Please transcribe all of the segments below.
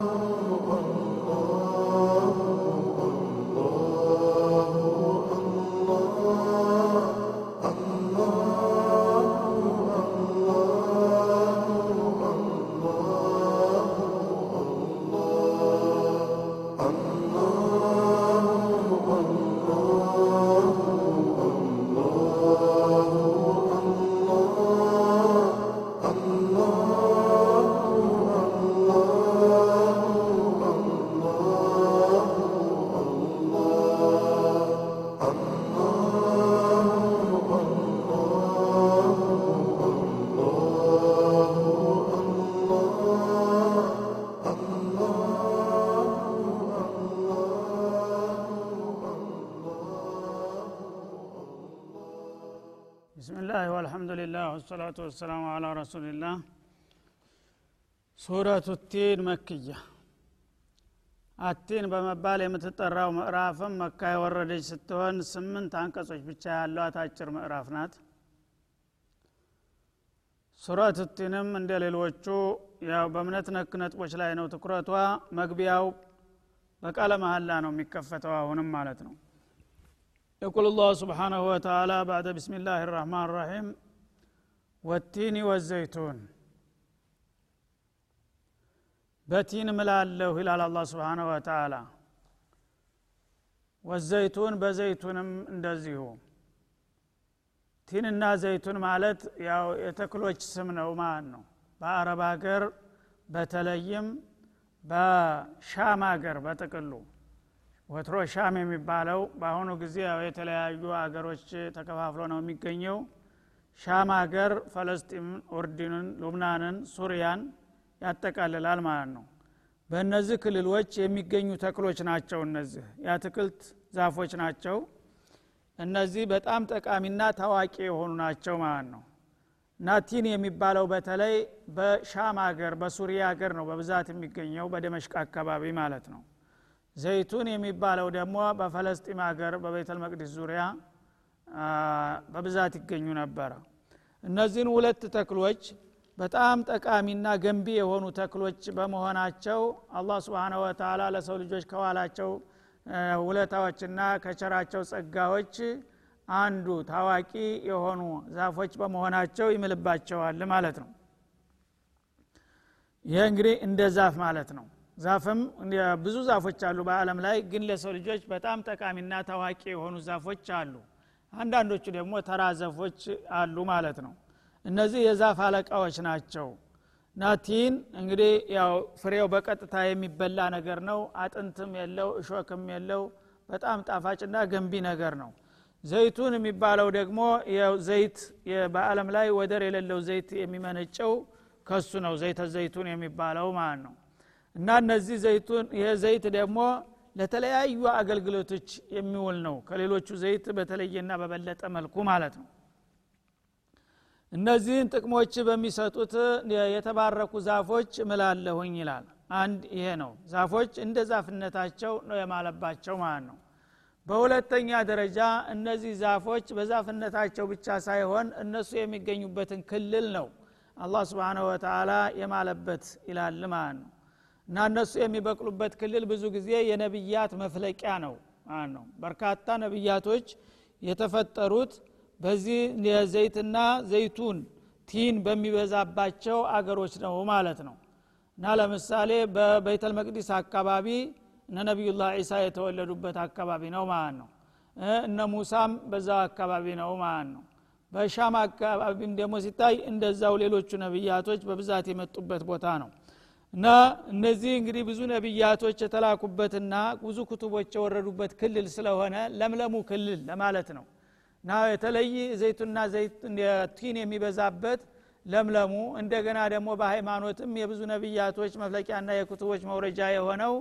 Oh. ወሰላቱ ወሰላሙ አላ ረሱሊላህ ሱረቱ ቲን መክያ አቲን በመባል የምትጠራው ምዕራፍም መካ የወረደች ስትሆን ስምንት አንቀጾች ብቻ ያሏት አጭር ምዕራፍ ናት ሱረት ቲንም እንደ ሌሎቹ ያው በእምነት ነክ ነጥቦች ላይ ነው ትኩረቷ መግቢያው በቃለ መሀላ ነው የሚከፈተው አሁንም ማለት ነው يقول الله سبحانه وتعالى بعد بسم الله الرحمن الرحيم والتين والزيتون። በቲን ምላለሁ ይላል الله سبحانه وتعالى والزيتون በዘይቱንም እንደዚሁ። ቲንና ዘይቱን ማለት ያው የተክሎች ስም ነው ማለት ነው። በአረብ ሀገር በተለይም በሻም ሀገር በጥቅሉ ወትሮ ሻም የሚባለው በአሁኑ ጊዜ ያው የተለያዩ አገሮች ተከፋፍሎ ነው የሚገኘው። ሻም ሀገር ፈለስጢን ኡርዲንን ሉብናንን ሱሪያን ያጠቃልላል ማለት ነው። በእነዚህ ክልሎች የሚገኙ ተክሎች ናቸው እነዚህ። የአትክልት ዛፎች ናቸው። እነዚህ በጣም ጠቃሚና ታዋቂ የሆኑ ናቸው ማለት ነው። እና ቲን የሚባለው በተለይ በሻም ሀገር በሱሪያ ሀገር ነው በብዛት የሚገኘው በደመሽቅ አካባቢ ማለት ነው። ዘይቱን የሚባለው ደግሞ በፈለስጢም ሀገር በቤተል ዙሪያ በብዛት ይገኙ ነበረ። እነዚህን ሁለት ተክሎች በጣም ጠቃሚና ገንቢ የሆኑ ተክሎች በመሆናቸው አላህ ስብን ወተላ ለሰው ልጆች ከዋላቸው ውለታዎችና ከቸራቸው ጸጋዎች አንዱ ታዋቂ የሆኑ ዛፎች በመሆናቸው ይምልባቸዋል ማለት ነው። ይህ እንግዲህ እንደ ዛፍ ማለት ነው። ዛፍም ብዙ ዛፎች አሉ በአለም ላይ ግን ለሰው ልጆች በጣም ጠቃሚና ታዋቂ የሆኑ ዛፎች አሉ አንዳንዶቹ ደግሞ ተራ ዛፎች አሉ ማለት ነው። እነዚህ የዛፍ አለቃዎች ናቸው። ናቲን እንግዲህ ያው ፍሬው በቀጥታ የሚበላ ነገር ነው። አጥንትም የለው እሾክም የለው። በጣም ጣፋጭና ገንቢ ነገር ነው። ዘይቱን የሚባለው ደግሞ ዘይት በአለም ላይ ወደር የሌለው ዘይት የሚመነጨው ከሱ ነው። ዘይተ ዘይቱን የሚባለው ማለት ነው። እና እነዚህ ዘይቱን ይህ ዘይት ደግሞ ለተለያዩ አገልግሎቶች የሚውል ነው። ከሌሎቹ ዘይት በተለየና በበለጠ መልኩ ማለት ነው። እነዚህን ጥቅሞች በሚሰጡት የተባረኩ ዛፎች እምላለሁኝ ይላል። አንድ ይሄ ነው። ዛፎች እንደ ዛፍነታቸው ነው የማለባቸው ማለት ነው። በሁለተኛ ደረጃ እነዚህ ዛፎች በዛፍነታቸው ብቻ ሳይሆን እነሱ የሚገኙበትን ክልል ነው አላህ سبحانه وتعالى የማለበት ይላል ማለት ነው እና እነሱ የሚበቅሉበት ክልል ብዙ ጊዜ የነብያት መፍለቂያ ነው ነው። በርካታ ነብያቶች የተፈጠሩት በዚህ የዘይትና ዘይቱን ቲን በሚበዛባቸው አገሮች ነው ማለት ነው። እና ለምሳሌ በቤተል መቅዲስ አካባቢ እነ ነቢዩላህ ዒሳ የተወለዱበት አካባቢ ነው ማለት ነው። እነ ሙሳም በዛው አካባቢ ነው ማለት ነው። በሻም አካባቢም ደግሞ ሲታይ እንደዛው ሌሎቹ ነቢያቶች በብዛት የመጡበት ቦታ ነው እና እነዚህ እንግዲህ ብዙ ነቢያቶች የተላኩበትና ብዙ ክቱቦች የወረዱበት ክልል ስለሆነ ለምለሙ ክልል ለማለት ነው። እና የተለይ ዘይቱና ቲን የሚበዛበት ለምለሙ እንደገና ደግሞ በሃይማኖትም የብዙ ነቢያቶች መፍለቂያና የክቱቦች መውረጃ የሆነው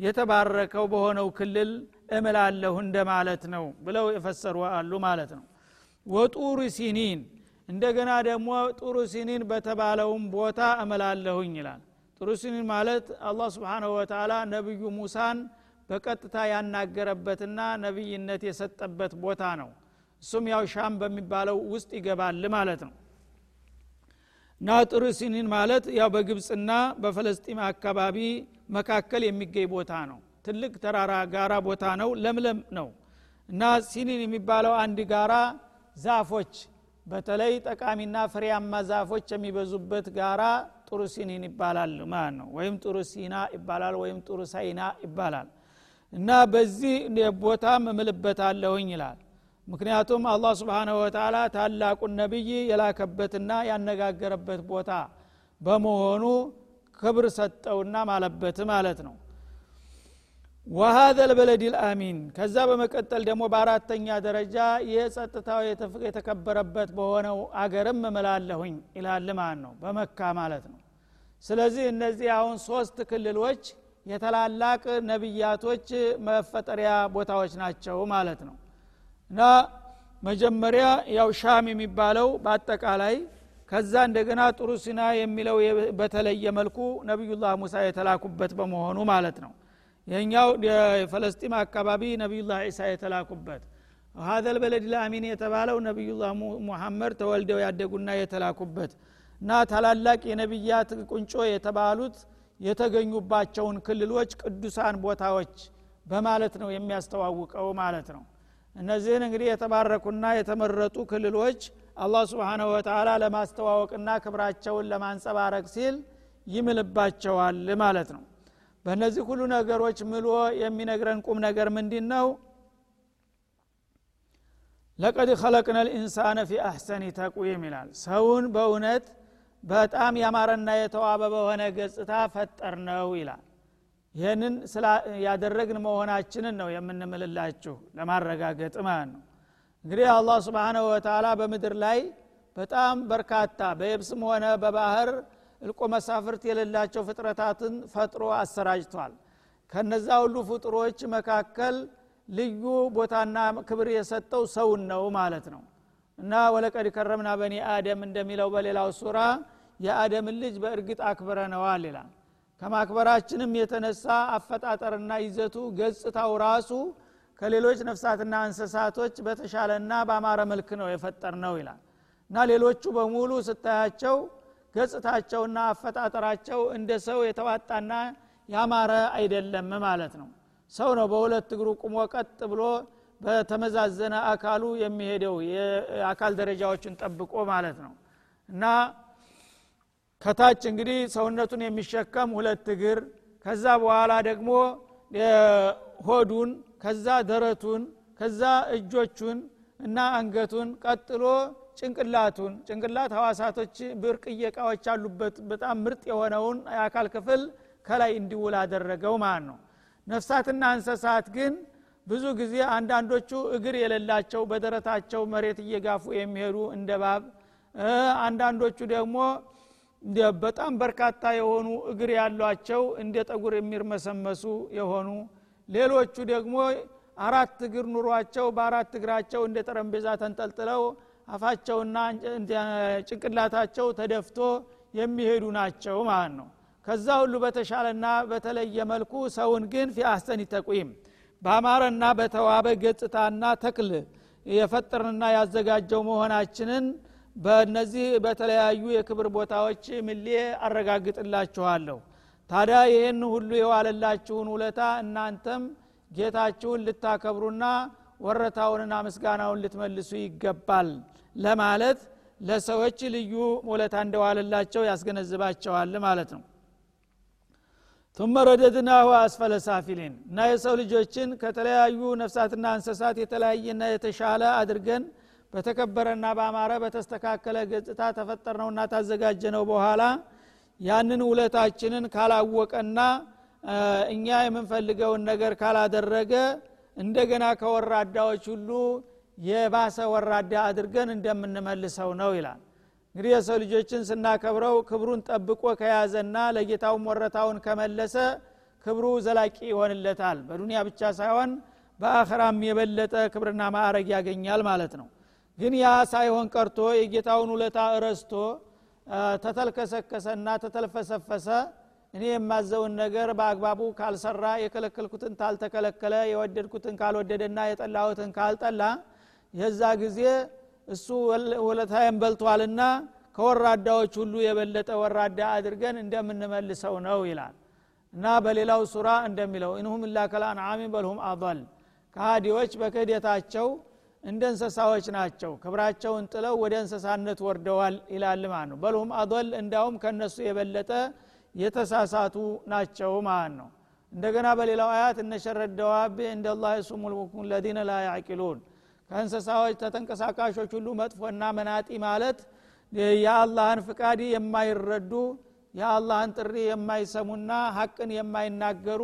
የተባረከው በሆነው ክልል እምላለሁ እንደማለት ነው ብለው የፈሰሩ አሉ ማለት ነው። ወጡሩ ሲኒን እንደገና ደግሞ ጡሩ ሲኒን በተባለውም ቦታ እምላለሁኝ ይላል ጥሩ ሲኒን ማለት አላህ ስብሓንሁ ወተላ ነቢዩ ሙሳን በቀጥታ ያናገረበትና ነቢይነት የሰጠበት ቦታ ነው። እሱም ያው ሻም በሚባለው ውስጥ ይገባል ማለት ነው። እና ጥሩ ሲኒን ማለት ያው በግብፅና በፈለስጢም አካባቢ መካከል የሚገኝ ቦታ ነው። ትልቅ ተራራ ጋራ ቦታ ነው ለምለም ነው። እና ሲኒን የሚባለው አንድ ጋራ ዛፎች በተለይ ጠቃሚና ፍሬያማ ዛፎች የሚበዙበት ጋራ ጥሩ ሲኒን ይባላል ማለት ነው። ወይም ጥሩ ሲና ይባላል ወይም ጥሩ ሳይና ይባላል። እና በዚህ ቦታም እምልበታለሁኝ ይላል። ምክንያቱም አላህ ስብሓንሁ ወተላ ታላቁን ነቢይ የላከበትና ያነጋገረበት ቦታ በመሆኑ ክብር ሰጠውና ማለበት ማለት ነው ወሀዘ ልበለድ ልአሚን። ከዛ በመቀጠል ደግሞ በአራተኛ ደረጃ የጸጥታው የተከበረበት በሆነው አገርም እምላለሁኝ ይላል ማለት ነው። በመካ ማለት ነው። ስለዚህ እነዚህ አሁን ሶስት ክልሎች የተላላቅ ነቢያቶች መፈጠሪያ ቦታዎች ናቸው ማለት ነው። እና መጀመሪያ ያው ሻም የሚባለው በአጠቃላይ ከዛ እንደገና ጥሩ ሲና የሚለው በተለየ መልኩ ነቢዩላህ ሙሳ የተላኩበት በመሆኑ ማለት ነው ይህኛው የፈለስጢም አካባቢ ነቢዩላህ ዒሳ የተላኩበት። ሀዘል በለድ ልአሚን የተባለው ነቢዩላህ ሙሐመድ ተወልደው ያደጉና የተላኩበት እና ታላላቅ የነቢያት ቁንጮ የተባሉት የተገኙባቸውን ክልሎች ቅዱሳን ቦታዎች በማለት ነው የሚያስተዋውቀው ማለት ነው። እነዚህን እንግዲህ የተባረኩና የተመረጡ ክልሎች አላህ ስብሓንሁ ወተላ ለማስተዋወቅና ክብራቸውን ለማንጸባረቅ ሲል ይምልባቸዋል ማለት ነው በእነዚህ ሁሉ ነገሮች ምሎ የሚነግረን ቁም ነገር ምንድ ነው ለቀድ ከለቅነ ልኢንሳነ ፊ አሕሰኒ ተቁዊም ይላል። ሰውን በእውነት በጣም ያማረና የተዋበ በሆነ ገጽታ ፈጠር ነው ይላል። ይህንን ያደረግን መሆናችንን ነው የምንምልላችሁ ለማረጋገጥ ማለት ነው። እንግዲህ አላህ ስብንሁ ወተላ በምድር ላይ በጣም በርካታ በየብስም ሆነ በባህር እልቆ መሳፍርት የሌላቸው ፍጥረታትን ፈጥሮ አሰራጅቷል። ከነዛ ሁሉ ፍጡሮች መካከል ልዩ ቦታና ክብር የሰጠው ሰውን ነው ማለት ነው። እና ወለቀድ ከረምና በኒ አደም እንደሚለው በሌላው ሱራ የአደምን ልጅ በእርግጥ አክብረነዋል ይላል። ከማክበራችንም የተነሳ አፈጣጠርና ይዘቱ ገጽታው ራሱ ከሌሎች ነፍሳትና እንስሳቶች በተሻለና በአማረ መልክ ነው የፈጠር ነው ይላል። እና ሌሎቹ በሙሉ ስታያቸው ገጽታቸውና አፈጣጠራቸው እንደ ሰው የተዋጣና ያማረ አይደለም ማለት ነው። ሰው ነው በሁለት እግሩ ቁሞ ቀጥ ብሎ በተመዛዘነ አካሉ የሚሄደው የአካል ደረጃዎችን ጠብቆ ማለት ነው። እና ከታች እንግዲህ ሰውነቱን የሚሸከም ሁለት እግር ከዛ በኋላ ደግሞ ሆዱን ከዛ ደረቱን ከዛ እጆቹን እና አንገቱን ቀጥሎ ጭንቅላቱን ጭንቅላት ሐዋሳቶች ብርቅዬ እቃዎች አሉበት በጣም ምርጥ የሆነውን የአካል ክፍል ከላይ እንዲውል አደረገው ማለት ነው። ነፍሳትና እንስሳት ግን ብዙ ጊዜ አንዳንዶቹ እግር የሌላቸው በደረታቸው መሬት እየጋፉ የሚሄዱ እንደ ባብ አንዳንዶቹ ደግሞ በጣም በርካታ የሆኑ እግር ያሏቸው እንደ ጠጉር የሚርመሰመሱ የሆኑ ሌሎቹ ደግሞ አራት እግር ኑሯቸው በአራት እግራቸው እንደ ጠረጴዛ ተንጠልጥለው አፋቸውና ጭንቅላታቸው ተደፍቶ የሚሄዱ ናቸው ማለት ነው። ከዛ ሁሉ በተሻለና በተለየ መልኩ ሰውን ግን ፊ አስተን በአማረና በተዋበ ገጽታና ተክል የፈጠርንና ያዘጋጀው መሆናችንን በእነዚህ በተለያዩ የክብር ቦታዎች ምሌ አረጋግጥላችኋለሁ። ታዲያ ይህን ሁሉ የዋለላችሁን ውለታ እናንተም ጌታችሁን ልታከብሩና ወረታውንና ምስጋናውን ልትመልሱ ይገባል ለማለት ለሰዎች ልዩ ውለታ እንደዋለላቸው ያስገነዝባቸዋል ማለት ነው። ቱመ ረደድናሁ አስፈለ ሳፊሊን። እና የሰው ልጆችን ከተለያዩ ነፍሳትና እንስሳት የተለያየና የተሻለ አድርገን በተከበረና በአማረ በተስተካከለ ገጽታ ተፈጠርነውና ታዘጋጀነው በኋላ ያንን ውለታችንን ካላወቀና እኛ የምንፈልገውን ነገር ካላደረገ እንደገና ከወራዳዎች ሁሉ የባሰ ወራዳ አድርገን እንደምንመልሰው ነው ይላል። እንግዲህ የሰው ልጆችን ስናከብረው ክብሩን ጠብቆ ከያዘና ለጌታውን ወረታውን ከመለሰ ክብሩ ዘላቂ ይሆንለታል። በዱንያ ብቻ ሳይሆን በአኸራም የበለጠ ክብርና ማዕረግ ያገኛል ማለት ነው። ግን ያ ሳይሆን ቀርቶ የጌታውን ውለታ እረስቶ ተተልከሰከሰና ተተልፈሰፈሰ እኔ የማዘውን ነገር በአግባቡ ካልሰራ የከለከልኩትን ታልተከለከለ የወደድኩትን ካልወደደና የጠላሁትን ካልጠላ የዛ ጊዜ እሱ ውለታዬን በልቷልና ከወራዳዎች ሁሉ የበለጠ ወራዳ አድርገን እንደምንመልሰው ነው ይላል። እና በሌላው ሱራ እንደሚለው ኢንሁም ኢላ ከልአንዓሚ በልሁም አضል ከሃዲዎች በክህደታቸው እንደ እንስሳዎች ናቸው ክብራቸውን ጥለው ወደ እንስሳነት ወርደዋል ይላል ማለት ነው። በልሁም አضል እንዳውም ከነሱ የበለጠ የተሳሳቱ ናቸው ማለት ነው። እንደገና በሌላው አያት እነሸረ ደዋብ እንደ ላ ሱሙ ለዚነ ላ ያዕቂሉን ከእንስሳዎች ተተንቀሳቃሾች ሁሉ መጥፎና መናጢ ማለት የአላህን ፍቃድ የማይረዱ የአላህን ጥሪ የማይሰሙና ሀቅን የማይናገሩ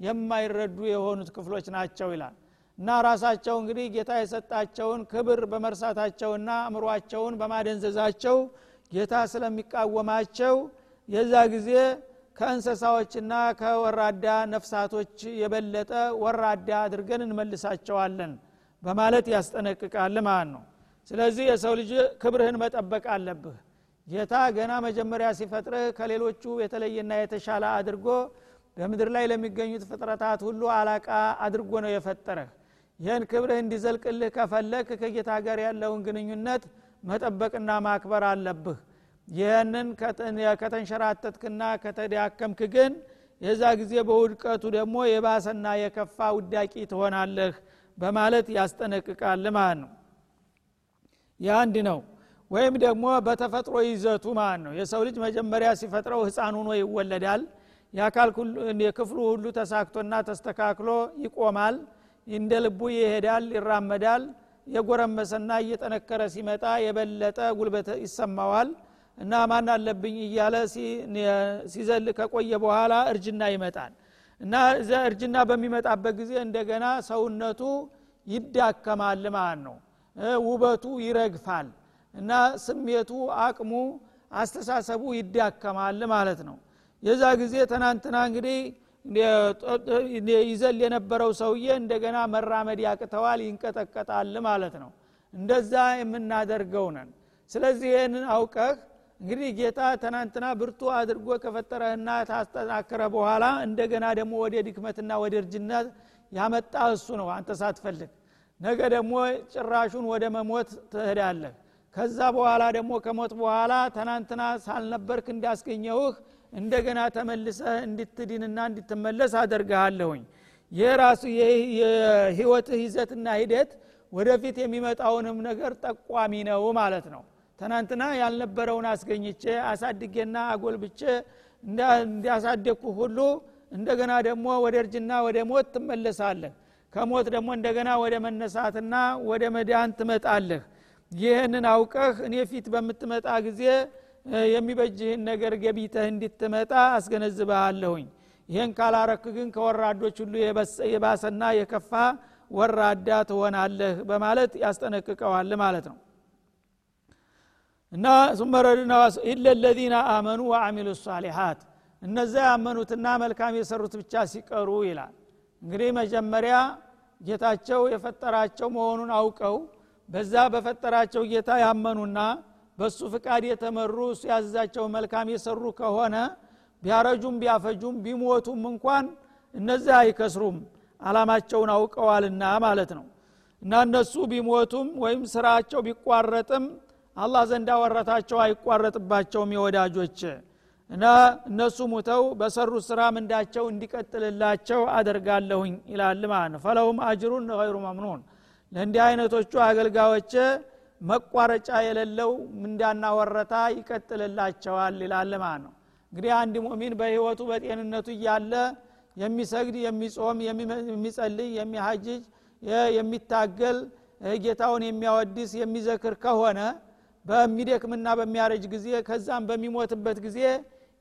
የማይረዱ የሆኑት ክፍሎች ናቸው ይላል። እና ራሳቸው እንግዲህ ጌታ የሰጣቸውን ክብር በመርሳታቸውና አእምሯቸውን በማደንዘዛቸው ጌታ ስለሚቃወማቸው የዛ ጊዜ ከእንስሳዎችና ከወራዳ ነፍሳቶች የበለጠ ወራዳ አድርገን እንመልሳቸዋለን በማለት ያስጠነቅቃል ማለት ነው። ስለዚህ የሰው ልጅ ክብርህን መጠበቅ አለብህ። ጌታ ገና መጀመሪያ ሲፈጥርህ ከሌሎቹ የተለየና የተሻለ አድርጎ በምድር ላይ ለሚገኙት ፍጥረታት ሁሉ አላቃ አድርጎ ነው የፈጠረህ። ይህን ክብርህ እንዲዘልቅልህ ከፈለክ ከጌታ ጋር ያለውን ግንኙነት መጠበቅና ማክበር አለብህ። ይህንን ከተንሸራተትክና ከተዳከምክ ግን የዛ ጊዜ በውድቀቱ ደግሞ የባሰና የከፋ ውዳቂ ትሆናለህ በማለት ያስጠነቅቃል ማለት ነው። የአንድ ነው። ወይም ደግሞ በተፈጥሮ ይዘቱ ማለት ነው። የሰው ልጅ መጀመሪያ ሲፈጥረው ህፃን ሆኖ ይወለዳል። የአካል የክፍሉ ሁሉ ተሳክቶና ተስተካክሎ ይቆማል። እንደ ልቡ ይሄዳል ይራመዳል። የጎረመሰና እየጠነከረ ሲመጣ የበለጠ ጉልበት ይሰማዋል። እና ማን አለብኝ እያለ ሲዘል ከቆየ በኋላ እርጅና ይመጣል እና እርጅና በሚመጣበት ጊዜ እንደገና ሰውነቱ ይዳከማል ማለት ነው። ውበቱ ይረግፋል እና ስሜቱ አቅሙ አስተሳሰቡ ይዳከማል ማለት ነው። የዛ ጊዜ ትናንትና እንግዲህ ይዘል የነበረው ሰውዬ እንደገና መራመድ ያቅተዋል ይንቀጠቀጣል ማለት ነው። እንደዛ የምናደርገው ነን። ስለዚህ ይህንን አውቀህ እንግዲህ ጌታ ትናንትና ብርቱ አድርጎ ከፈጠረህና ታስተናክረ በኋላ እንደገና ደግሞ ወደ ድክመትና ወደ እርጅነት ያመጣ እሱ ነው። አንተ ሳትፈልግ ነገ ደግሞ ጭራሹን ወደ መሞት ትሄዳለህ። ከዛ በኋላ ደግሞ ከሞት በኋላ ትናንትና ሳልነበርክ እንዳስገኘውህ እንደገና ተመልሰህ እንድትድንና እንድትመለስ አደርግሃለሁኝ። ይህ ራሱ የህይወትህ ይዘትና ሂደት ወደፊት የሚመጣውንም ነገር ጠቋሚ ነው ማለት ነው ትናንትና ያልነበረውን አስገኝቼ አሳድጌና አጎልብቼ እንዲያሳደግኩ ሁሉ እንደገና ደግሞ ወደ እርጅና ወደ ሞት ትመለሳለህ። ከሞት ደግሞ እንደገና ወደ መነሳትና ወደ መዳን ትመጣለህ። ይህንን አውቀህ እኔ ፊት በምትመጣ ጊዜ የሚበጅህን ነገር ገቢተህ እንድትመጣ አስገነዝበሃለሁኝ ይህን ካላረክ ግን ከወራዶች ሁሉ የባሰና የከፋ ወራዳ ትሆናለህ በማለት ያስጠነቅቀዋል ማለት ነው እና ሱመረድና ኢለ ለዚነ አመኑ ወአሚሉ ሷሊሓት እነዛ ያመኑትና መልካም የሰሩት ብቻ ሲቀሩ ይላል። እንግዲህ መጀመሪያ ጌታቸው የፈጠራቸው መሆኑን አውቀው በዛ በፈጠራቸው ጌታ ያመኑና በሱ ፍቃድ የተመሩ እሱ ያዘዛቸው መልካም የሰሩ ከሆነ ቢያረጁም ቢያፈጁም ቢሞቱም እንኳን እነዚህ አይከስሩም አላማቸውን አውቀዋልና ማለት ነው። እና እነሱ ቢሞቱም ወይም ስራቸው ቢቋረጥም አላህ ዘንዳ ወረታቸው አይቋረጥባቸውም የወዳጆች። እና እነሱ ሙተው በሰሩት ስራ ምንዳቸው እንዲቀጥልላቸው አደርጋለሁኝ ይላል ማለት ነው። ፈለሁም አጅሩን ገይሩ መምኑን። ለእንዲህ አይነቶቹ አገልጋዮች መቋረጫ የሌለው ምንዳና ወረታ ይቀጥልላቸዋል ይላል ማለት ነው። እንግዲህ አንድ ሙእሚን በህይወቱ በጤንነቱ እያለ የሚሰግድ የሚጾም የሚጸልይ የሚሀጅጅ የሚታገል ጌታውን የሚያወድስ የሚዘክር ከሆነ በሚደክምና በሚያረጅ ጊዜ ከዛም በሚሞትበት ጊዜ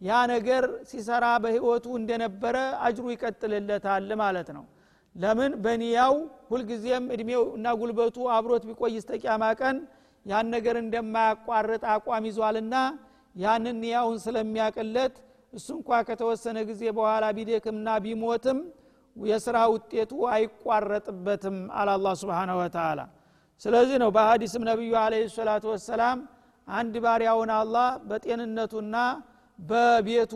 ያ ነገር ሲሰራ በህይወቱ እንደነበረ አጅሩ ይቀጥልለታል ማለት ነው። ለምን? በኒያው ሁልጊዜም እድሜው እና ጉልበቱ አብሮት ቢቆይ ስተቂያማ ቀን ያን ነገር እንደማያቋርጥ አቋም ይዟልና ያንን ኒያውን ስለሚያቅለት እሱ እንኳ ከተወሰነ ጊዜ በኋላ ቢደክምና ቢሞትም የስራ ውጤቱ አይቋረጥበትም አለ አላ ስብን ወተላ ስለዚህ ነው በሀዲስም ነቢዩ አለ ሰላቱ ወሰላም አንድ ባሪያውን አላህ በጤንነቱና በቤቱ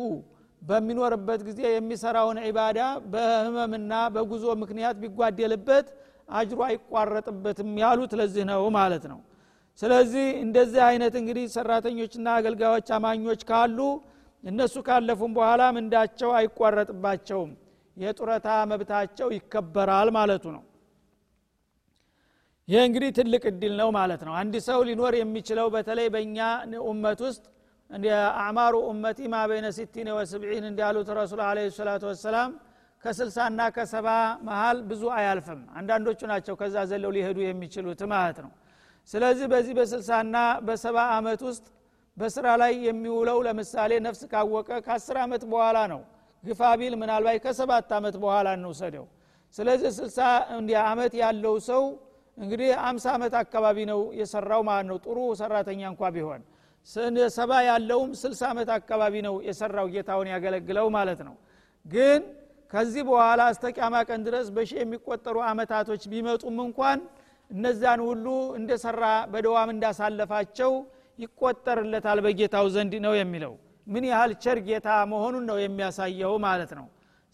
በሚኖርበት ጊዜ የሚሰራውን ዒባዳ በህመምና በጉዞ ምክንያት ቢጓደልበት አጅሩ አይቋረጥበትም ያሉት ለዚህ ነው ማለት ነው። ስለዚህ እንደዚህ አይነት እንግዲህ ሰራተኞችና አገልጋዮች አማኞች ካሉ እነሱ ካለፉም በኋላ ምንዳቸው አይቋረጥባቸውም የጡረታ መብታቸው ይከበራል ማለቱ ነው ይህ እንግዲህ ትልቅ እድል ነው ማለት ነው። አንድ ሰው ሊኖር የሚችለው በተለይ በእኛ ኡመት ውስጥ አዕማሩ ኡመቲ ማ በይነ ሲቲን ወስብዒን እንዳሉት ረሱል አለ ሰላቱ ወሰላም ከስልሳና ከሰባ መሀል ብዙ አያልፍም። አንዳንዶቹ ናቸው ከዛ ዘለው ሊሄዱ የሚችሉት ማለት ነው። ስለዚህ በዚህ በስልሳና በሰባ አመት ውስጥ በስራ ላይ የሚውለው ለምሳሌ ነፍስ ካወቀ ከአስር ዓመት በኋላ ነው። ግፋቢል ምናልባት ከሰባት ዓመት በኋላ እንውሰደው። ስለዚህ ስልሳ አመት ያለው ሰው እንግዲህ አምሳ ዓመት አካባቢ ነው የሰራው ማለት ነው። ጥሩ ሰራተኛ እንኳ ቢሆን ሰባ ያለውም ስልሳ ዓመት አካባቢ ነው የሰራው ጌታውን ያገለግለው ማለት ነው። ግን ከዚህ በኋላ እስተቂያማ ቀን ድረስ በሺ የሚቆጠሩ አመታቶች ቢመጡም እንኳን እነዛን ሁሉ እንደሰራ በደዋም እንዳሳለፋቸው ይቆጠርለታል በጌታው ዘንድ ነው የሚለው። ምን ያህል ቸር ጌታ መሆኑን ነው የሚያሳየው ማለት ነው።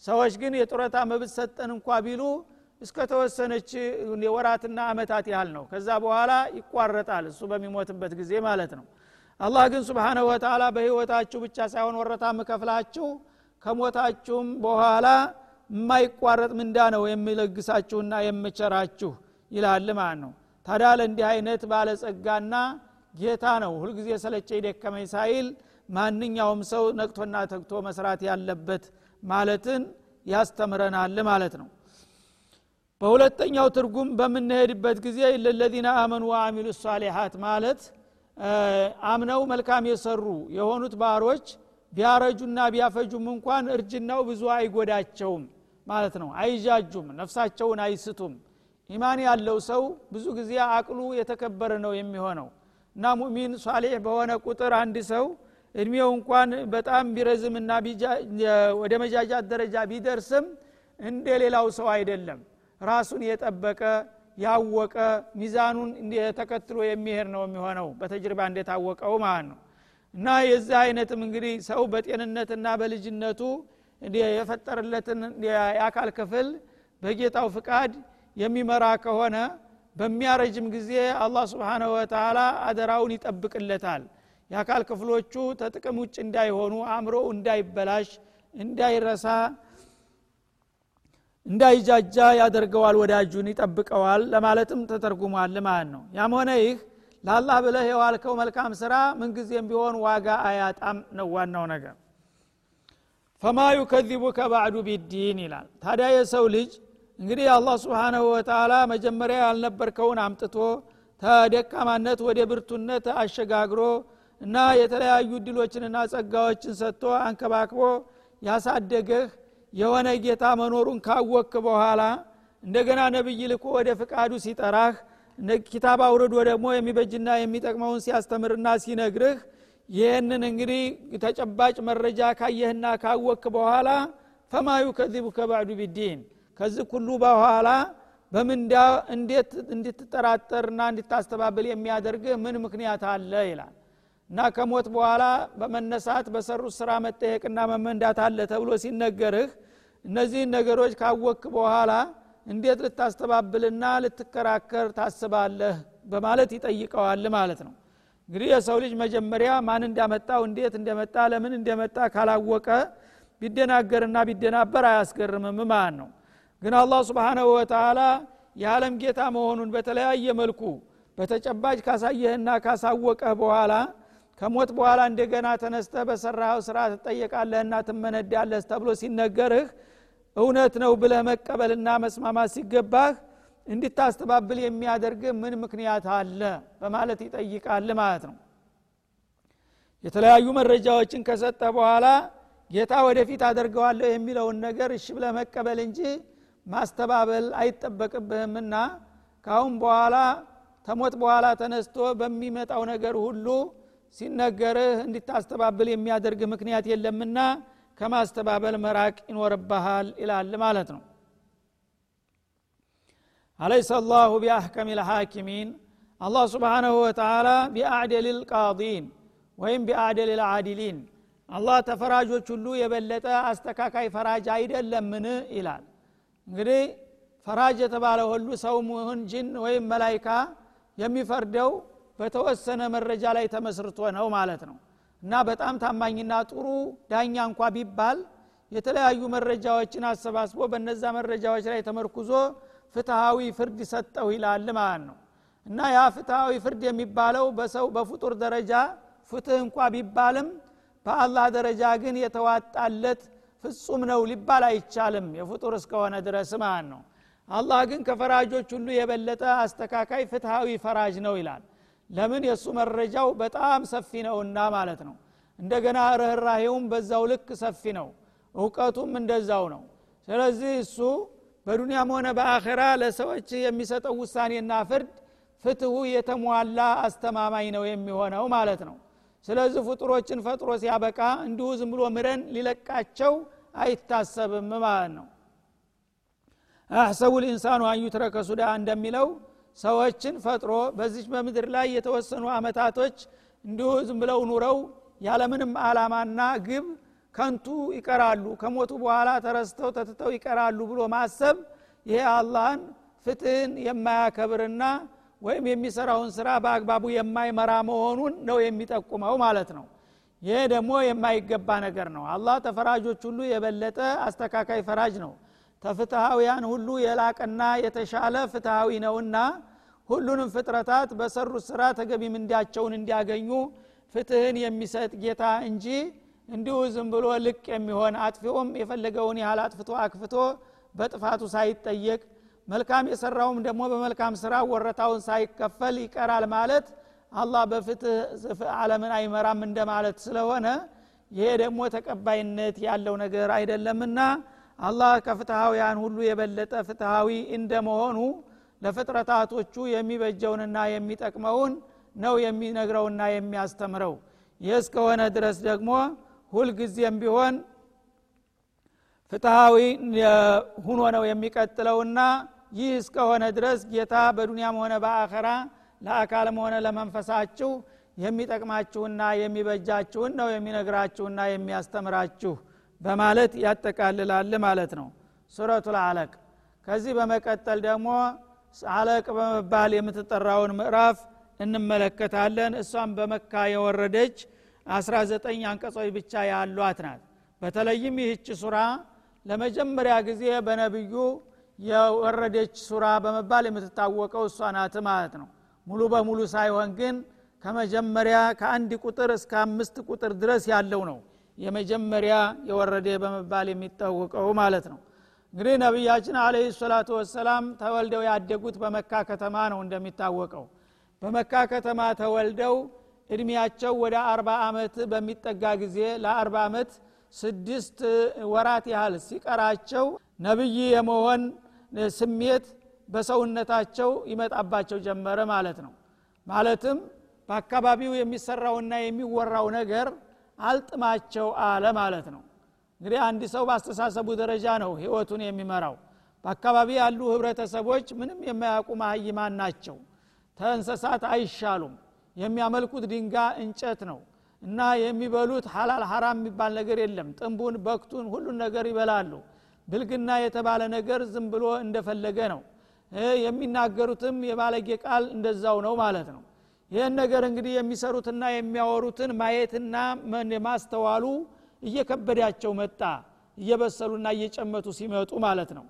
ሰዎች ግን የጡረታ መብት ሰጠን እንኳ ቢሉ እስከተወሰነች የወራትና አመታት ያህል ነው። ከዛ በኋላ ይቋረጣል እሱ በሚሞትበት ጊዜ ማለት ነው። አላህ ግን ስብሓነሁ ወተላ በህይወታችሁ ብቻ ሳይሆን ወረታ ምከፍላችሁ ከሞታችሁም በኋላ የማይቋረጥ ምንዳ ነው የሚለግሳችሁና የምቸራችሁ ይላል ማለት ነው። ታዲያ ለእንዲህ አይነት ባለጸጋና ጌታ ነው ሁልጊዜ ሰለቸ ደከመኝ ሳይል ማንኛውም ሰው ነቅቶና ተግቶ መስራት ያለበት ማለትን ያስተምረናል ማለት ነው በሁለተኛው ትርጉም በምንሄድበት ጊዜ ለለዚነ አመኑ ወአሚሉ ሳሊሓት ማለት አምነው መልካም የሰሩ የሆኑት ባሮች ቢያረጁና ቢያፈጁም እንኳን እርጅናው ብዙ አይጎዳቸውም ማለት ነው። አይዣጁም ነፍሳቸውን አይስቱም። ኢማን ያለው ሰው ብዙ ጊዜ አቅሉ የተከበረ ነው የሚሆነው። እና ሙእሚን ሷሌሕ በሆነ ቁጥር አንድ ሰው እድሜው እንኳን በጣም ቢረዝምና ወደ መጃጃት ደረጃ ቢደርስም እንደ ሌላው ሰው አይደለም ራሱን የጠበቀ ያወቀ ሚዛኑን ተከትሎ የሚሄድ ነው የሚሆነው። በተጅርባ እንደታወቀው ማለት ነው። እና የዚህ አይነትም እንግዲህ ሰው በጤንነትና በልጅነቱ የፈጠረለትን የአካል ክፍል በጌታው ፍቃድ የሚመራ ከሆነ በሚያረጅም ጊዜ አላህ ስብሓንሁ ወተላ አደራውን ይጠብቅለታል። የአካል ክፍሎቹ ተጥቅም ውጭ እንዳይሆኑ አእምሮ እንዳይበላሽ እንዳይረሳ እንዳይጃጃ ያደርገዋል ወዳጁን ይጠብቀዋል ለማለትም ተተርጉሟል ማለት ነው። ያም ሆነ ይህ ለአላህ ብለህ የዋልከው መልካም ስራ ምንጊዜም ቢሆን ዋጋ አያጣም ነው ዋናው ነገር። ፈማ ዩከዚቡከ ባዕዱ ቢዲን ይላል። ታዲያ የሰው ልጅ እንግዲህ አላህ ስብሓናሁ ወተላ መጀመሪያ ያልነበርከውን አምጥቶ ተደካማነት ወደ ብርቱነት አሸጋግሮ እና የተለያዩ ድሎችንና ጸጋዎችን ሰጥቶ አንከባክቦ ያሳደገህ የሆነ ጌታ መኖሩን ካወክ በኋላ እንደገና ነብይ ልኮ ወደ ፍቃዱ ሲጠራህ ኪታብ አውርዶ ደግሞ የሚበጅና የሚጠቅመውን ሲያስተምርና ሲነግርህ ይህንን እንግዲህ ተጨባጭ መረጃ ካየህና ካወክ በኋላ ፈማ ዩከዚቡከ ባዕዱ ቢዲን ከዚህ ሁሉ በኋላ በምንዳ እንዴት እንድትጠራጠርና እንድታስተባብል የሚያደርግህ ምን ምክንያት አለ ይላል እና ከሞት በኋላ በመነሳት በሰሩት ስራ መጠየቅና መመንዳት አለ ተብሎ ሲነገርህ እነዚህን ነገሮች ካወክ በኋላ እንዴት ልታስተባብልና ልትከራከር ታስባለህ? በማለት ይጠይቀዋል ማለት ነው። እንግዲህ የሰው ልጅ መጀመሪያ ማን እንዳመጣው እንዴት እንደመጣ ለምን እንደመጣ ካላወቀ ቢደናገርና ቢደናበር አያስገርምም ማለት ነው። ግን አላህ ስብሓናሁ ወተላ የዓለም ጌታ መሆኑን በተለያየ መልኩ በተጨባጭ ካሳየህና ካሳወቀህ በኋላ ከሞት በኋላ እንደገና ተነስተህ በሰራኸው ስራ ትጠየቃለህና ትመነዳለህ ተብሎ ሲነገርህ እውነት ነው ብለህ መቀበልና መስማማት ሲገባህ እንድታስተባብል የሚያደርግ ምን ምክንያት አለ? በማለት ይጠይቃል ማለት ነው። የተለያዩ መረጃዎችን ከሰጠ በኋላ ጌታ ወደፊት አደርገዋለሁ የሚለውን ነገር እሺ ብለህ መቀበል እንጂ ማስተባበል አይጠበቅብህምና ካሁን በኋላ ተሞት በኋላ ተነስቶ በሚመጣው ነገር ሁሉ ሲነገርህ እንድታስተባብል የሚያደርግ ምክንያት የለምና ከማስተባበል መራቅ ይኖርብሃል ይላል ማለት ነው። አለይሰ አላሁ ቢአሕከም ልሐኪሚን አላህ ስብሓናሁ ወተላ ቢአዕደል ልቃዲን ወይም ቢአዕደል ልዓዲሊን አላህ ተፈራጆች ሁሉ የበለጠ አስተካካይ ፈራጅ አይደለምን ይላል። እንግዲህ ፈራጅ የተባለ ሁሉ ሰው ይሁን ጅን ወይም መላይካ የሚፈርደው በተወሰነ መረጃ ላይ ተመስርቶ ነው ማለት ነው። እና በጣም ታማኝና ጥሩ ዳኛ እንኳ ቢባል የተለያዩ መረጃዎችን አሰባስቦ በነዛ መረጃዎች ላይ ተመርኩዞ ፍትሃዊ ፍርድ ሰጠው ይላል ማለት ነው። እና ያ ፍትሃዊ ፍርድ የሚባለው በሰው በፍጡር ደረጃ ፍትህ እንኳ ቢባልም በአላህ ደረጃ ግን የተዋጣለት ፍጹም ነው ሊባል አይቻልም የፍጡር እስከሆነ ድረስ ማለት ነው። አላህ ግን ከፈራጆች ሁሉ የበለጠ አስተካካይ ፍትሃዊ ፈራጅ ነው ይላል ለምን የእሱ መረጃው በጣም ሰፊ ነውና ማለት ነው። እንደገና ርኅራሄውም በዛው ልክ ሰፊ ነው እውቀቱም እንደዛው ነው። ስለዚህ እሱ በዱንያም ሆነ በአኼራ ለሰዎች የሚሰጠው ውሳኔና ፍርድ ፍትሁ የተሟላ አስተማማኝ ነው የሚሆነው ማለት ነው። ስለዚህ ፍጡሮችን ፈጥሮ ሲያበቃ እንዲሁ ዝም ብሎ ምረን ሊለቃቸው አይታሰብም ማለት ነው። አሕሰቡ ልኢንሳኑ አንዩትረከ እንደሚለው ሰዎችን ፈጥሮ በዚች በምድር ላይ የተወሰኑ አመታቶች እንዲሁ ዝም ብለው ኑረው ያለምንም አላማና ግብ ከንቱ ይቀራሉ ከሞቱ በኋላ ተረስተው ተትተው ይቀራሉ ብሎ ማሰብ ይሄ አላህን ፍትህን የማያከብርና ወይም የሚሰራውን ስራ በአግባቡ የማይመራ መሆኑን ነው የሚጠቁመው ማለት ነው። ይሄ ደግሞ የማይገባ ነገር ነው። አላህ ተፈራጆች ሁሉ የበለጠ አስተካካይ ፈራጅ ነው። ተፍትሃውያን ሁሉ የላቀና የተሻለ ፍትሃዊ ነውና ሁሉንም ፍጥረታት በሰሩት ስራ ተገቢ ምንዳቸውን እንዲያገኙ ፍትህን የሚሰጥ ጌታ እንጂ እንዲሁ ዝም ብሎ ልቅ የሚሆን አጥፊውም የፈለገውን ያህል አጥፍቶ አክፍቶ በጥፋቱ ሳይጠየቅ መልካም የሰራውም ደግሞ በመልካም ስራ ወረታውን ሳይከፈል ይቀራል ማለት አላህ በፍትህ አለምን አይመራም እንደማለት ስለሆነ ይሄ ደግሞ ተቀባይነት ያለው ነገር አይደለምና አላህ ከፍትሃውያን ሁሉ የበለጠ ፍትሃዊ እንደመሆኑ ለፍጥረታቶቹ የሚበጀውንና የሚጠቅመውን ነው የሚነግረውና የሚያስተምረው። ይህ እስከሆነ ድረስ ደግሞ ሁልጊዜም ቢሆን ፍትሃዊ ሁኖ ነው የሚቀጥለውና ይህ እስከሆነ ድረስ ጌታ በዱንያም ሆነ በአኸራ ለአካልም ሆነ ለመንፈሳችሁ የሚጠቅማችሁና የሚበጃችሁን ነው የሚነግራችሁና የሚያስተምራችሁ በማለት ያጠቃልላል ማለት ነው። ሱረቱ አለቅ። ከዚህ በመቀጠል ደግሞ አለቅ በመባል የምትጠራውን ምዕራፍ እንመለከታለን። እሷም በመካ የወረደች 19 አንቀጾች ብቻ ያሏት ናት። በተለይም ይህች ሱራ ለመጀመሪያ ጊዜ በነቢዩ የወረደች ሱራ በመባል የምትታወቀው እሷ ናት ማለት ነው። ሙሉ በሙሉ ሳይሆን ግን ከመጀመሪያ ከአንድ ቁጥር እስከ አምስት ቁጥር ድረስ ያለው ነው የመጀመሪያ የወረደ በመባል የሚታወቀው ማለት ነው እንግዲህ ነቢያችን አለህ ሰላቱ ወሰላም ተወልደው ያደጉት በመካ ከተማ ነው እንደሚታወቀው። በመካ ከተማ ተወልደው እድሜያቸው ወደ አርባ ዓመት በሚጠጋ ጊዜ ለአርባ ዓመት ስድስት ወራት ያህል ሲቀራቸው ነብይ የመሆን ስሜት በሰውነታቸው ይመጣባቸው ጀመረ ማለት ነው። ማለትም በአካባቢው የሚሰራውና የሚወራው ነገር አልጥማቸው አለ ማለት ነው እንግዲህ አንድ ሰው በአስተሳሰቡ ደረጃ ነው ህይወቱን የሚመራው። በአካባቢ ያሉ ህብረተሰቦች ምንም የማያውቁ ማህይማን ናቸው። ተእንሰሳት አይሻሉም። የሚያመልኩት ድንጋ እንጨት ነው እና የሚበሉት ሀላል ሀራም የሚባል ነገር የለም። ጥንቡን በክቱን ሁሉን ነገር ይበላሉ። ብልግና የተባለ ነገር ዝም ብሎ እንደፈለገ ነው። የሚናገሩትም የባለጌ ቃል እንደዛው ነው ማለት ነው። ይህን ነገር እንግዲህ የሚሰሩትና የሚያወሩትን ማየትና ማስተዋሉ እየከበዳቸው መጣ። እየበሰሉና እየጨመቱ ሲመጡ ማለት ነው።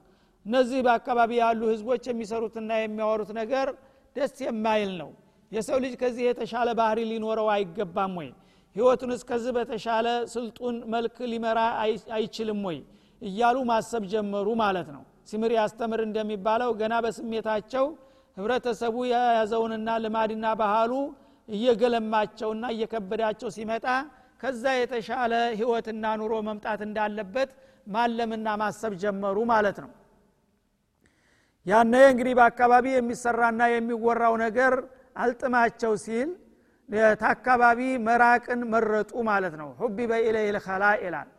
እነዚህ በአካባቢ ያሉ ህዝቦች የሚሰሩትና የሚያወሩት ነገር ደስ የማይል ነው። የሰው ልጅ ከዚህ የተሻለ ባህሪ ሊኖረው አይገባም ወይ? ህይወቱን እስከዚህ በተሻለ ስልጡን መልክ ሊመራ አይችልም ወይ? እያሉ ማሰብ ጀመሩ ማለት ነው። ሲምር ያስተምር እንደሚባለው ገና በስሜታቸው ህብረተሰቡ የያዘውንና ልማድና ባህሉ እየገለማቸውና እየከበዳቸው ሲመጣ ከዛ የተሻለ ህይወትና ኑሮ መምጣት እንዳለበት ማለምና ማሰብ ጀመሩ ማለት ነው። ያነ እንግዲህ በአካባቢ የሚሰራና የሚወራው ነገር አልጥማቸው ሲል ታካባቢ መራቅን መረጡ ማለት ነው። ሁቢበ ኢለይ ልከላ ይላል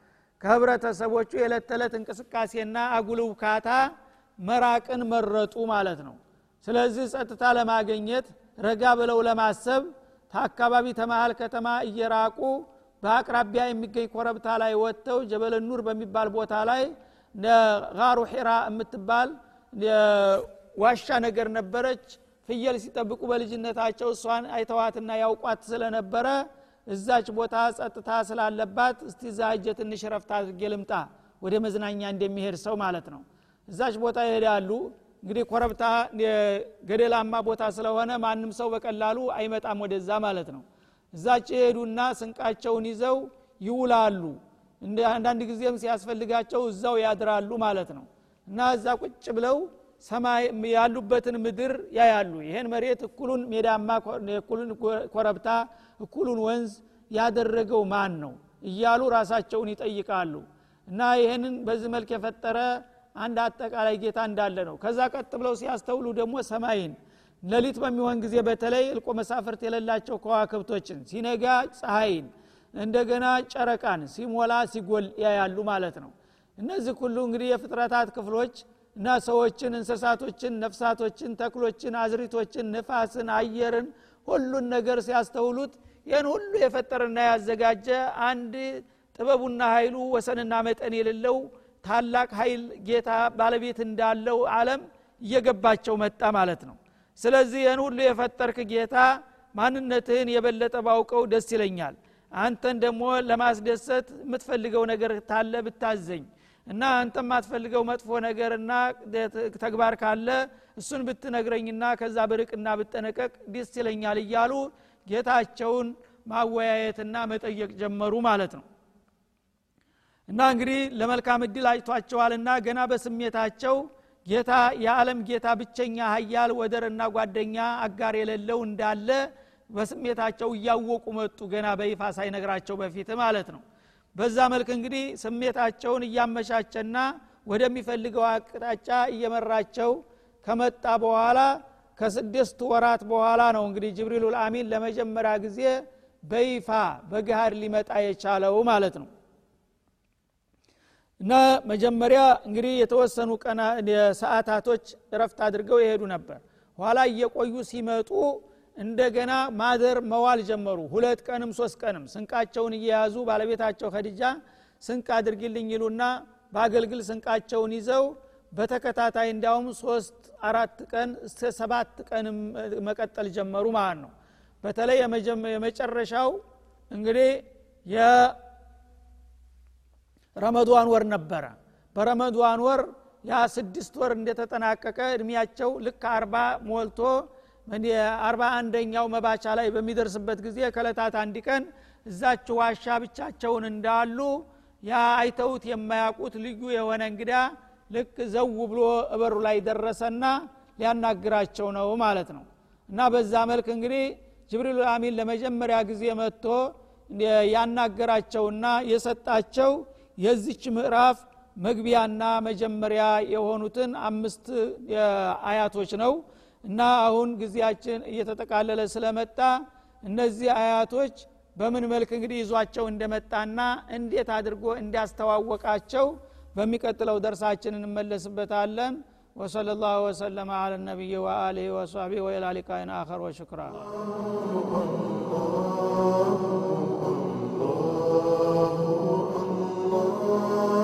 ከህብረተሰቦቹ የዕለት ተዕለት እንቅስቃሴና አጉል ውካታ መራቅን መረጡ ማለት ነው። ስለዚህ ጸጥታ ለማገኘት ረጋ ብለው ለማሰብ ታካባቢ ተመሃል ከተማ እየራቁ በአቅራቢያ የሚገኝ ኮረብታ ላይ ወጥተው ጀበለ ኑር በሚባል ቦታ ላይ ጋሩ ሒራ የምትባል ዋሻ ነገር ነበረች። ፍየል ሲጠብቁ በልጅነታቸው እሷን አይተዋትና ያውቋት ስለነበረ እዛች ቦታ ጸጥታ ስላለባት እስቲ ዛ እጀ ትንሽ ረፍት አድርጌ ልምጣ ወደ መዝናኛ እንደሚሄድ ሰው ማለት ነው። እዛች ቦታ ይሄዳሉ። እንግዲህ ኮረብታ ገደላማ ቦታ ስለሆነ ማንም ሰው በቀላሉ አይመጣም ወደዛ ማለት ነው እዛች የሄዱና ስንቃቸውን ይዘው ይውላሉ። አንዳንድ ጊዜም ሲያስፈልጋቸው እዛው ያድራሉ ማለት ነው። እና እዛ ቁጭ ብለው ሰማይ ያሉበትን ምድር ያያሉ። ይሄን መሬት እኩሉን ሜዳማ እኩሉን ኮረብታ እኩሉን ወንዝ ያደረገው ማን ነው? እያሉ ራሳቸውን ይጠይቃሉ። እና ይህንን በዚህ መልክ የፈጠረ አንድ አጠቃላይ ጌታ እንዳለ ነው። ከዛ ቀጥ ብለው ሲያስተውሉ ደግሞ ሰማይን ሌሊት በሚሆን ጊዜ በተለይ እልቆ መሳፍርት የሌላቸው ከዋክብቶችን ሲነጋ ፀሐይን እንደገና ጨረቃን ሲሞላ ሲጎል ያያሉ ማለት ነው። እነዚህ ሁሉ እንግዲህ የፍጥረታት ክፍሎች እና ሰዎችን እንስሳቶችን ነፍሳቶችን ተክሎችን አዝሪቶችን ንፋስን አየርን ሁሉን ነገር ሲያስተውሉት ይህን ሁሉ የፈጠረና ያዘጋጀ አንድ ጥበቡና ኃይሉ ወሰንና መጠን የሌለው ታላቅ ኃይል ጌታ ባለቤት እንዳለው አለም እየገባቸው መጣ ማለት ነው ስለዚህ ይህን ሁሉ የፈጠርክ ጌታ ማንነትህን የበለጠ ባውቀው ደስ ይለኛል። አንተን ደግሞ ለማስደሰት የምትፈልገው ነገር ታለ ብታዘኝ እና አንተ የማትፈልገው መጥፎ ነገርና ተግባር ካለ እሱን ብትነግረኝና ከዛ ብርቅና ብጠነቀቅ ደስ ይለኛል እያሉ ጌታቸውን ማወያየትና መጠየቅ ጀመሩ ማለት ነው። እና እንግዲህ ለመልካም እድል አጭቷቸዋልና ገና በስሜታቸው ጌታ የዓለም ጌታ ብቸኛ ሀያል ወደርና ጓደኛ አጋር የሌለው እንዳለ በስሜታቸው እያወቁ መጡ። ገና በይፋ ሳይነግራቸው በፊት ማለት ነው። በዛ መልክ እንግዲህ ስሜታቸውን እያመቻቸና ወደሚፈልገው አቅጣጫ እየመራቸው ከመጣ በኋላ ከስድስት ወራት በኋላ ነው እንግዲህ ጅብሪሉል አሚን ለመጀመሪያ ጊዜ በይፋ በገሃድ ሊመጣ የቻለው ማለት ነው እና መጀመሪያ እንግዲህ የተወሰኑ ቀና ሰዓታቶች እረፍት አድርገው ይሄዱ ነበር። ኋላ እየቆዩ ሲመጡ እንደገና ማደር መዋል ጀመሩ። ሁለት ቀንም ሶስት ቀንም ስንቃቸውን እየያዙ ባለቤታቸው ከድጃ ስንቅ አድርግልኝ ይሉና በአገልግል ስንቃቸውን ይዘው በተከታታይ እንዲያውም ሶስት አራት ቀን እስከ ሰባት ቀንም መቀጠል ጀመሩ ማለት ነው። በተለይ የመጨረሻው እንግዲህ የረመዷን ወር ነበረ። በረመዷን ወር ያ ስድስት ወር እንደተጠናቀቀ እድሜያቸው ልክ አርባ ሞልቶ አርባ አንደኛው መባቻ ላይ በሚደርስበት ጊዜ ከለታት አንድ ቀን እዛች ዋሻ ብቻቸውን እንዳሉ ያ አይተውት የማያውቁት ልዩ የሆነ እንግዳ ልክ ዘው ብሎ እበሩ ላይ ደረሰና ሊያናግራቸው ነው ማለት ነው። እና በዛ መልክ እንግዲህ ጅብሪል አሚን ለመጀመሪያ ጊዜ መጥቶ ያናገራቸውና የሰጣቸው የዚች ምዕራፍ መግቢያና መጀመሪያ የሆኑትን አምስት አያቶች ነው። እና አሁን ጊዜያችን እየተጠቃለለ ስለመጣ እነዚህ አያቶች በምን መልክ እንግዲህ ይዟቸው እንደመጣና እንዴት አድርጎ እንዲያስተዋወቃቸው በሚቀጥለው ደርሳችን እንመለስበታለን። وصلى الله وسلم على النبي وآله وصحبه وإلى لقاء آخر وشكرا الله Oh.